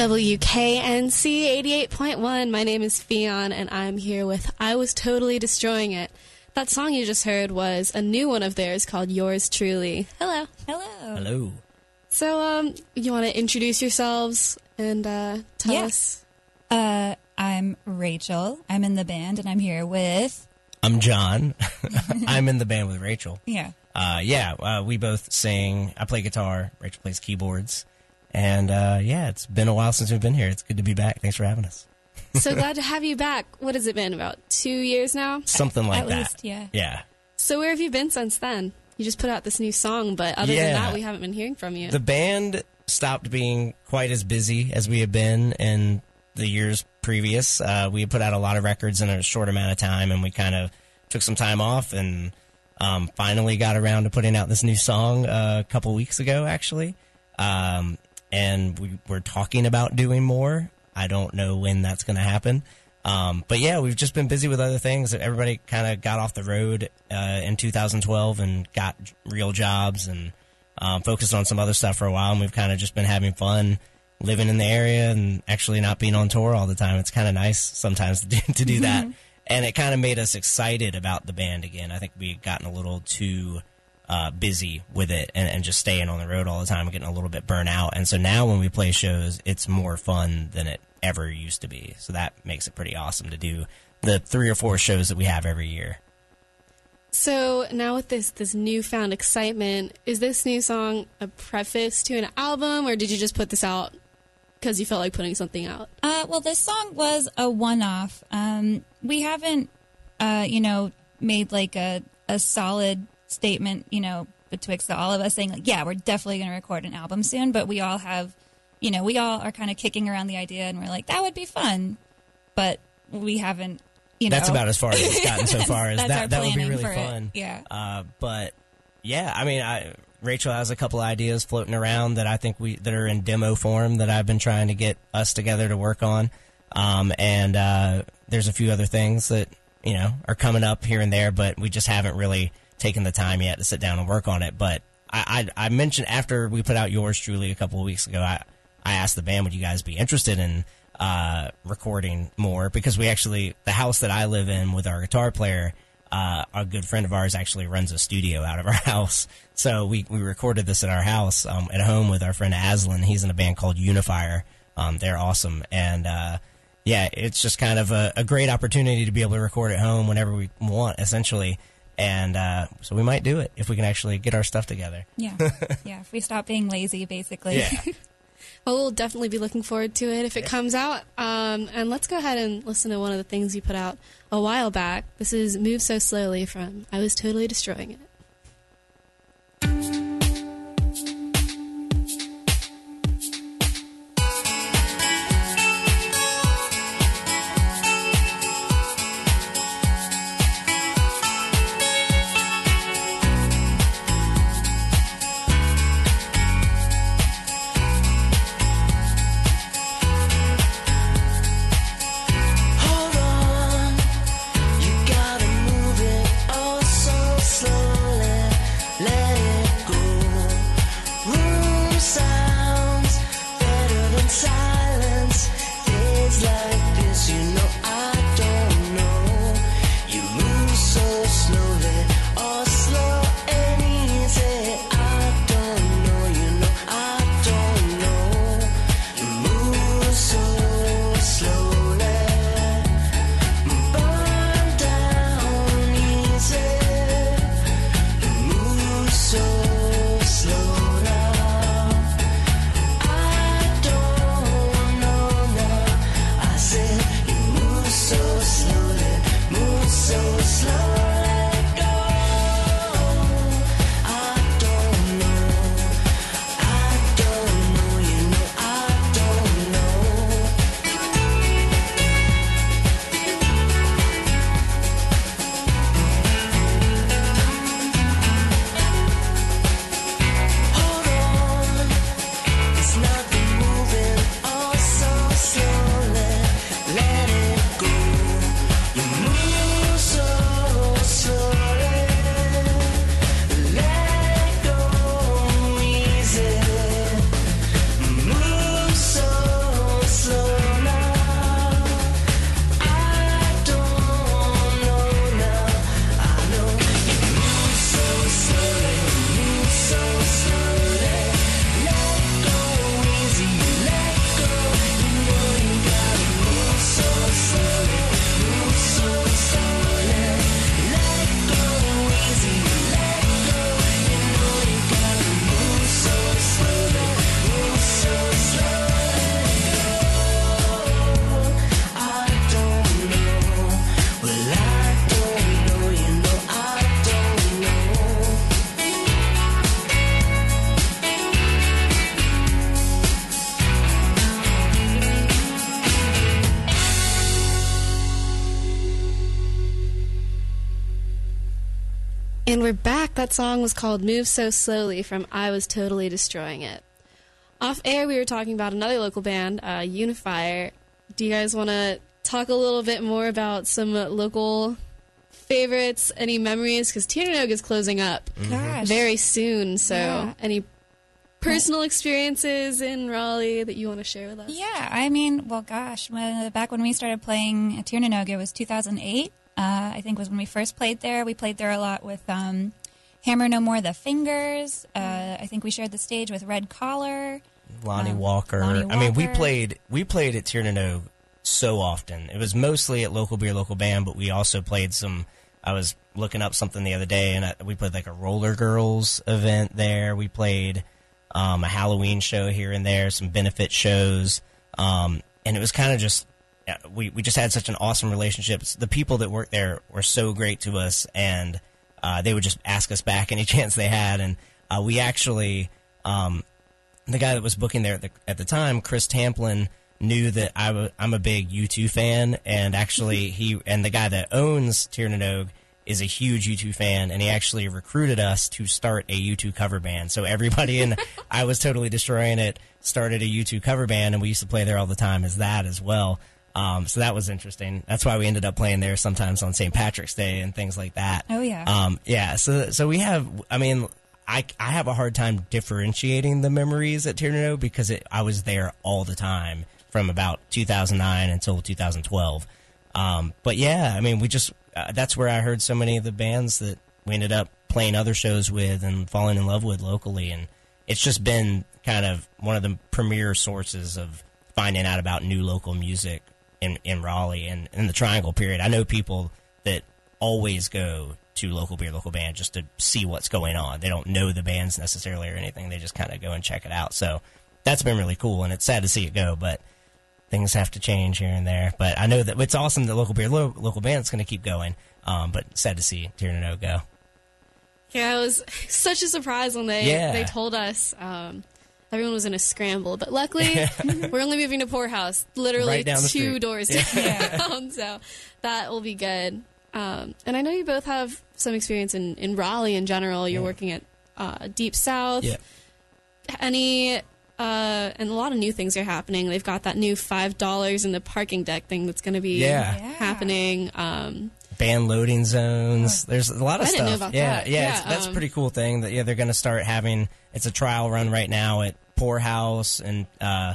WKNC 88.1. My name is Fion, and I'm here with I Was Totally Destroying It. That song you just heard was a new one of theirs called Yours Truly. Hello. Hello. Hello. So, um, you want to introduce yourselves and uh, tell Yeah. us? Uh, I'm Rachel. I'm in the band, and I'm here with I'm John. I'm in the band with Rachel. yeah. Uh, yeah, uh, we both sing. I play guitar. Rachel plays keyboards. And uh, yeah, it's been a while since we've been here. It's good to be back. Thanks for having us. So glad to have you back. What has it been? About two years now? Something like At that. least, yeah. Yeah. So, where have you been since then? You just put out this new song, but other than that, we haven't been hearing from you. The band stopped being quite as busy as we had been in the years previous. Uh, we had put out a lot of records in a short amount of time, and we kind of took some time off and um, finally got around to putting out this new song uh, a couple weeks ago, actually. Um, and we, are talking about doing more. I don't know when that's going to happen. Um, but yeah, we've just been busy with other things. Everybody kind of got off the road uh, in 2012 and got real jobs and um, focused on some other stuff for a while. And we've kind of just been having fun living in the area and actually not being on tour all the time. It's kind of nice sometimes to do, to do that. And it kind of made us excited about the band again. I think we had gotten a little too uh, busy with it and, and just staying on the road all the time and getting a little bit burnt out. And so now when we play shows, it's more fun than it ever used to be. So that makes it pretty awesome to do the three or four shows that we have every year. So now with this this newfound excitement, is this new song a preface to an album, or did you just put this out because you felt like putting something out? Uh, well, this song was a one-off. Um, we haven't, uh, you know, made like a a solid statement, you know, betwixt the, all of us saying like, yeah, we're definitely going to record an album soon. But we all have, you know, we all are kind of kicking around the idea, and we're like, that would be fun, but we haven't. You know, That's about as far as it's gotten so far. As that that would be really for it. fun. Yeah. Uh, but yeah, I mean, I, Rachel has a couple ideas floating around that I think we that are in demo form that I've been trying to get us together to work on. Um, and uh, there's a few other things that you know are coming up here and there, but we just haven't really taken the time yet to sit down and work on it. But I, I, I mentioned after we put out yours truly a couple of weeks ago, I, I asked the band, would you guys be interested in uh, recording more? Because we actually, the house that I live in with our guitar player, uh, a good friend of ours actually runs a studio out of our house. So we, we recorded this at our house um, at home with our friend Aslan. He's in a band called Unifier. Um, they're awesome. And uh, yeah, it's just kind of a, a great opportunity to be able to record at home whenever we want, essentially. And uh, so we might do it if we can actually get our stuff together. Yeah, yeah. If we stop being lazy, basically. Yeah. Well, we'll definitely be looking forward to it if it comes out. Um, and let's go ahead and listen to one of the things you put out a while back. This is "Move So Slowly" from "I Was Totally Destroying It." We're back. That song was called Move So Slowly from I Was Totally Destroying It. Off air, we were talking about another local band, uh, Unifier. Do you guys want to talk a little bit more about some local favorites, any memories? Because Tiernanog is closing up Gosh. very soon. So, Yeah. any personal experiences in Raleigh that you want to share with us? Yeah, I mean, well, gosh, when, back when we started playing at Tiernanog, it was 2008. Uh, I think was when we first played there. We played there a lot with um, Hammer No More The Fingers. Uh, I think we shared the stage with Red Collar. Lonnie Um, Walker. Lonnie I mean, we played we played at Tiernanog so often. It was mostly at local beer, local band, but we also played some. I was looking up something the other day, and I, we played like a Roller Girls event there. We played um, a Halloween show here and there, some benefit shows, um, and it was kind of just yeah, we we just had such an awesome relationship. The people that worked there were so great to us, and uh, they would just ask us back any chance they had, and uh, we actually. Um, the guy that was booking there at the, at the time, Chris Tamplin, knew that I w- I'm a big U2 fan, and actually he and the guy that owns Tiernanog is a huge U2 fan, and he actually recruited us to start a U2 cover band. So everybody in I was totally destroying it started a U2 cover band, and we used to play there all the time as that as well. Um, so that was interesting. That's why we ended up playing there sometimes on St. Patrick's Day and things like that. Oh, yeah. Um, yeah. So so we have. I mean, I I have a hard time differentiating the memories at Tiernanog because it, I was there all the time from about 2009 until 2012. Um, but yeah, I mean, we just uh, that's where I heard so many of the bands that we ended up playing other shows with and falling in love with locally, and it's just been kind of one of the premier sources of finding out about new local music in in Raleigh and in the Triangle period. I know people that always go to local beer, local band just to see what's going on. They don't know the bands necessarily or anything. They just kind of go and check it out. So that's been really cool, and it's sad to see it go, but things have to change here and there. But I know that it's awesome that local beer, lo- local band's going to keep going. Um, but sad to see Tierno go. Yeah, it was such a surprise when they Yeah. they told us. Um, everyone was in a scramble, but luckily we're only moving to Pour House, literally Right down two street. doors down. so that will be good. Um, and I know you both have some experience in, in Raleigh in general. You're working at uh, Deep South. Yeah. Any uh, and a lot of new things are happening. They've got that new five dollars in the parking deck thing that's going to be Yeah. Yeah. happening. Um, band loading zones. There's a lot of I stuff. didn't know about yeah, that. yeah, Yeah, it's, that's a um, pretty cool thing. That yeah, they're going to start having. It's a trial run right now at Pour House and uh,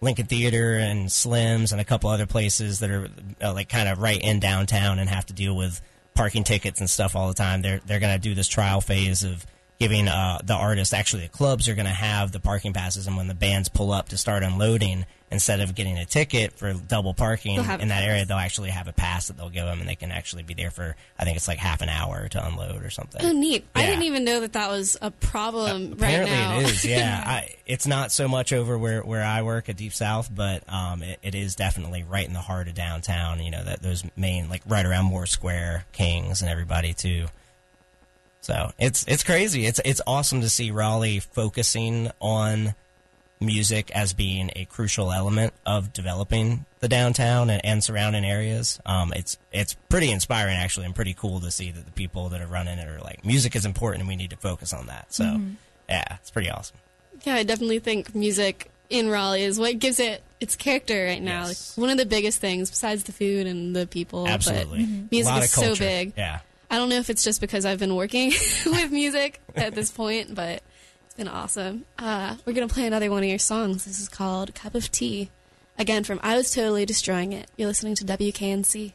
Lincoln Theater and Slims and a couple other places that are uh, like kind of right in downtown and have to deal with parking tickets and stuff all the time. They're they're going to do this trial phase of giving uh, the artists actually the clubs are going to have the parking passes and when the bands pull up to start unloading instead of getting a ticket for double parking They'll have a in that pass. area they'll actually have a pass that they'll give them and they can actually be there for i think it's like half an hour to unload or something oh, neat! I didn't even know that that was a problem right now. apparently now. it is yeah I, it's not so much over where, where i work at deep south but um, it, it is definitely right in the heart of downtown you know that those main like right around moore square kings and everybody too so it's it's crazy it's it's awesome to see raleigh focusing on music as being a crucial element of developing the downtown and, and surrounding areas. Um, it's it's pretty inspiring actually, and pretty cool to see that the people that are running it are like music is important and we need to focus on that. So yeah, it's pretty awesome. Yeah, I definitely think music in Raleigh is what gives it its character right now. Yes. Like one of the biggest things besides the food and the people. Absolutely, But music lot is so big. Yeah, I don't know if it's just because I've been working with music at this point, but it's been awesome. Uh, we're going to play another one of your songs. This is called Cup of Tea. Again, from I Was Totally Destroying It. You're listening to WKNC.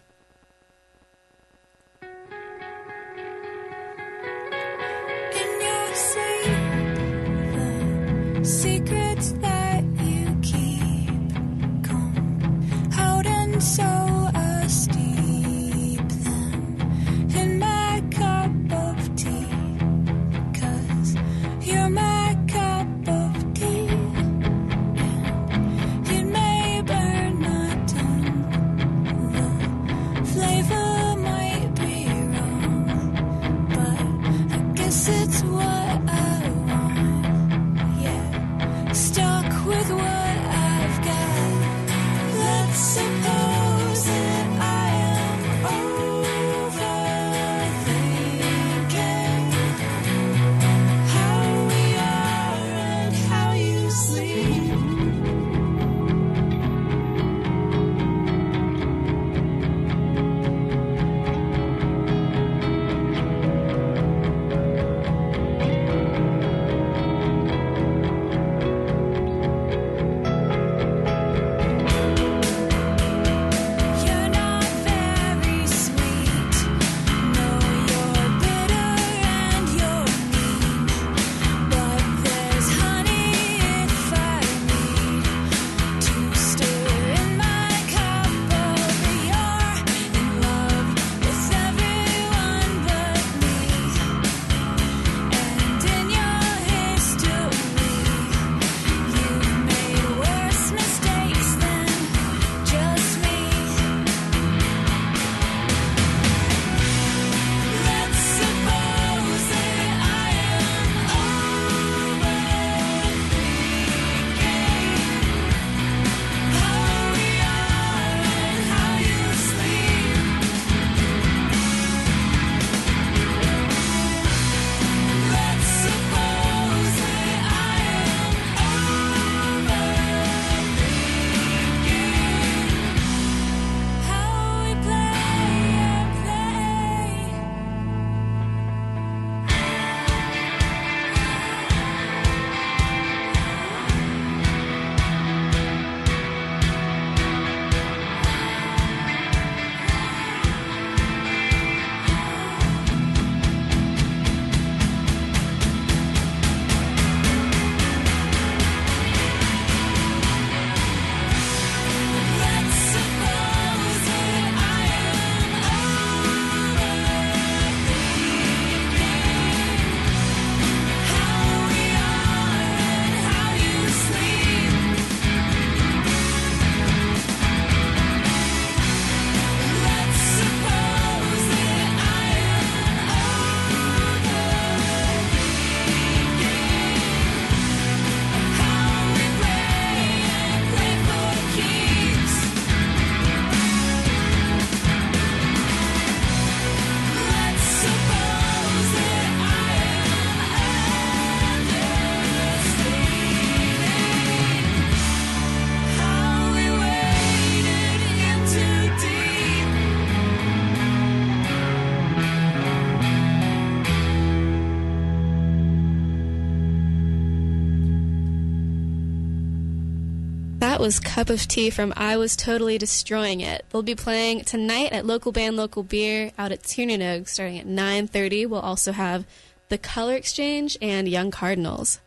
That was Cup of Tea from I Was Totally Destroying It. They'll be playing tonight at Local Band Local Beer out at Tiernanog starting at 9.30. We'll also have The Color Exchange and Young Cardinals.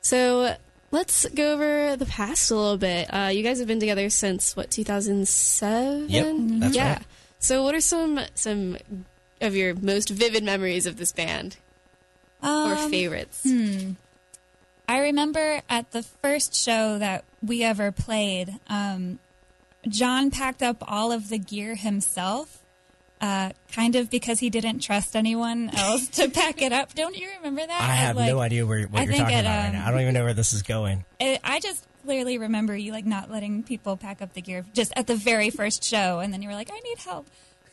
So let's go over the past a little bit. Uh, you guys have been together since, what, 2007? Yep, that's yeah. right. So what are some some of your most vivid memories of this band? or Um, favorites? I remember at the first show that we ever played, um, John packed up all of the gear himself, uh, kind of because he didn't trust anyone else to pack it up. Don't you remember that? I have Like, no idea where, what I you're talking it, about right um, now. I don't even know where this is going. it, I just clearly remember you like not letting people pack up the gear just at the very first show, and then you were like, "I need help."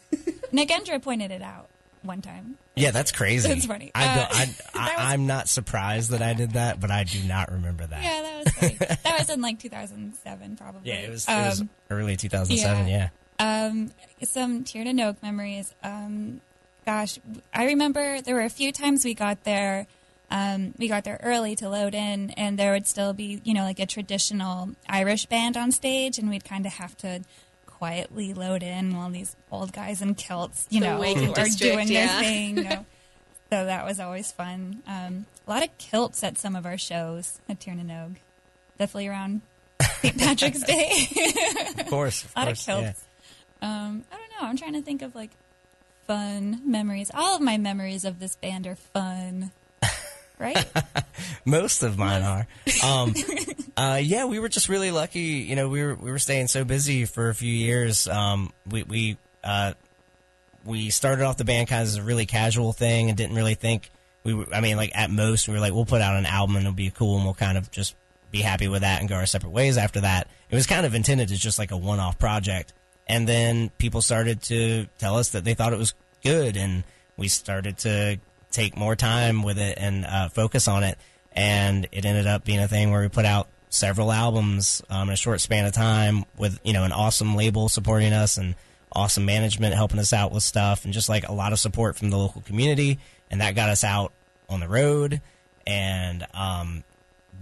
Nick Endra pointed it out one time. Yeah, that's crazy. That's funny. I Uh, I, that I, was- I'm not surprised that I did that, but I do not remember that. Yeah, that was funny. that was in like 2007, probably. Yeah, it was, it was Um, early 2007. yeah. Yeah. Um, some Tiernanog memories. Um, gosh, I remember there were a few times we got there. Um, we got there early to load in, and there would still be, you know, like a traditional Irish band on stage, and we'd kind of have to quietly load in while these old guys in kilts, you The know, are District, doing yeah. their thing. You know. so that was always fun. Um, a lot of kilts at some of our shows at Tiernanog. Definitely around St. Patrick's Day. Of course. Of a lot of kilts. yeah. Um, I don't know. I'm trying to think of like fun memories. All of my memories of this band are fun, right? Most of mine are. Um, uh, yeah, we were just really lucky. You know, we were we were staying so busy for a few years. Um, we we uh, we started off the band kind of as a really casual thing and didn't really think we. Were, I mean, like at most, we were like, we'll put out an album and it'll be cool, and we'll kind of just be happy with that and go our separate ways after that. It was kind of intended as just like a one-off project, and then people started to tell us that they thought it was good, and we started to take more time with it and uh, focus on it, and it ended up being a thing where we put out several albums um, in a short span of time with you know an awesome label supporting us and awesome management helping us out with stuff and just like a lot of support from the local community. And that got us out on the road. And um,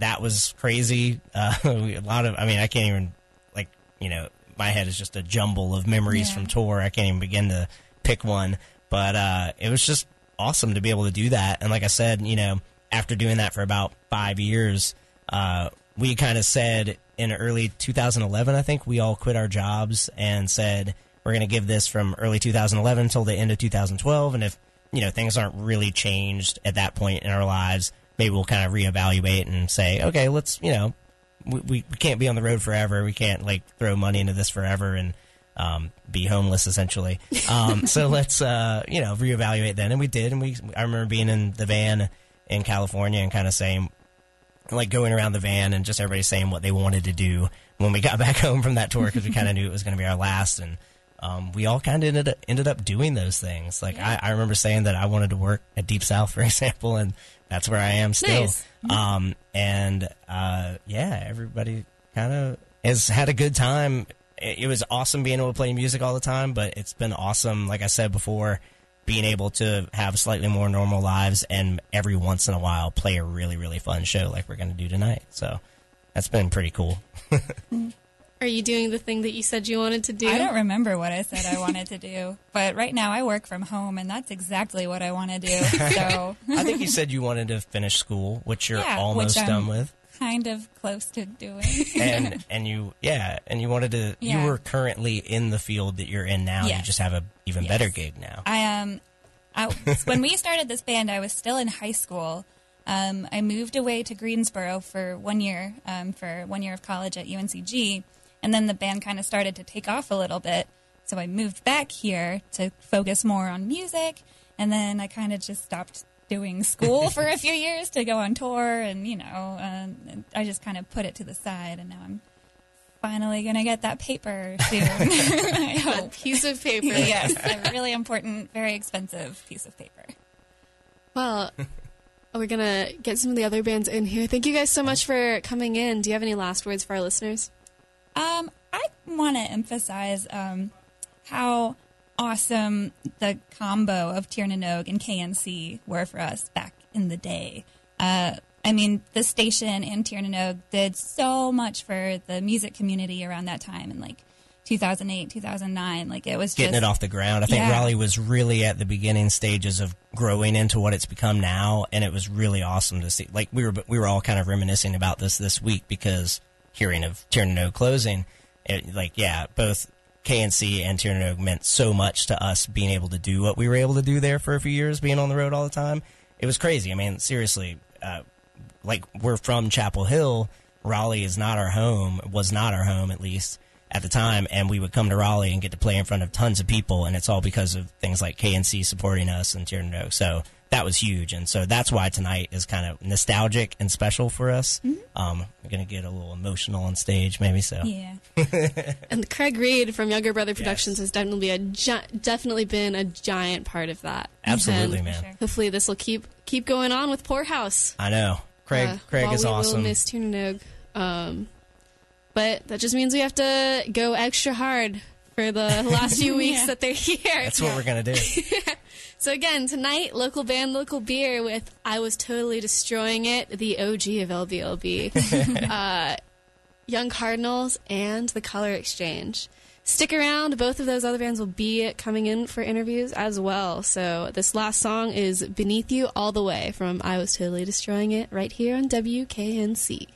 that was crazy. Uh, a lot of i mean i can't even like you know my head is just a jumble of memories Yeah. from tour. I can't even begin to pick one. But uh, it was just awesome to be able to do that. And like i said you know after doing that for about five years uh, we kind of said in early 2011 i think we all quit our jobs and said we're going to give this from early 2011 until the end of 2012 and if you know things aren't really changed at that point in our lives maybe we'll kind of reevaluate and say okay let's you know we, we can't be on the road forever. We can't like throw money into this forever and um, be homeless essentially. Um, so let's uh, you know reevaluate then. And we did. And we i remember being in the van in california and kind of saying like going around the van and just everybody saying what they wanted to do when we got back home from that tour because we kind of knew it was going to be our last. And um, we all kind of ended up, ended up doing those things. Like I, I remember saying that i wanted to work at deep south for example and that's where i am still. Nice. um, and uh, yeah everybody kind of has had a good time it, it was awesome being able to play music all the time but it's been awesome like i said before being able to have slightly more normal lives and every once in a while play a really really fun show like we're going to do tonight so that's been pretty cool Are you doing the thing that you said you wanted to do? I don't remember what I said I wanted to do, but right now I work from home, and that's exactly what I want to do. So i think you said you wanted to finish school which you're Yeah, almost which done with kind of close to doing. and and you yeah and you wanted to Yeah. you were currently in the field that you're in now you just have a even Yes. better gig now I um, I, when we started this band, I was still in high school. Um, I moved away to Greensboro for one year, um, for one year of college at UNCG, and then the band kind of started to take off a little bit. So I moved back here to focus more on music, and then I kind of just stopped doing school for a few years to go on tour, and you know, um, I just kind of put it to the side, and now I'm finally gonna get that paper soon. I hope. Piece of paper. yes, a really important, very expensive piece of paper. Well, we're gonna get some of the other bands in here. Thank you guys so much for coming in. Do you have any last words for our listeners? Um, I want to emphasize um, how awesome the combo of Tiernanog and KNC were for us back in the day. Uh, I mean, the station and Tiernanog did so much for the music community around that time, and like 2008, 2009, like it was getting it off the ground. I think Yeah. Raleigh was really at the beginning stages of growing into what it's become now, and it was really awesome to see. Like we were, we were all kind of reminiscing about this this week because hearing of Tierno closing, it, like yeah, both KNC and Tierno meant so much to us being able to do what we were able to do there for a few years, being on the road all the time. It was crazy. I mean, seriously, uh, like we're from Chapel Hill. Raleigh is not our home, was not our home at least at the time, and we would come to Raleigh and get to play in front of tons of people, and it's all because of things like KNC supporting us and Tierno. So that was huge, and so that's why tonight is kind of nostalgic and special for us. Um, we're gonna get a little emotional on stage, maybe. So yeah. And Craig Reed from Younger Brother Productions has definitely a gi- definitely been a giant part of that. absolutely, And man. sure. Hopefully, this will keep keep going on with Pour House. I know Craig. Uh, Craig while is we awesome. Will miss Tiernanog. Um, but that just means we have to go extra hard for the last few weeks Yeah. that they're here. That's what we're gonna do. So again, tonight, local band, local beer with I Was Totally Destroying It, the OG of LBLB, uh, Young Cardinals, and The Color Exchange. Stick around. Both of those other bands will be coming in for interviews as well. So this last song is Beneath You All the Way from I Was Totally Destroying It right here on WKNC.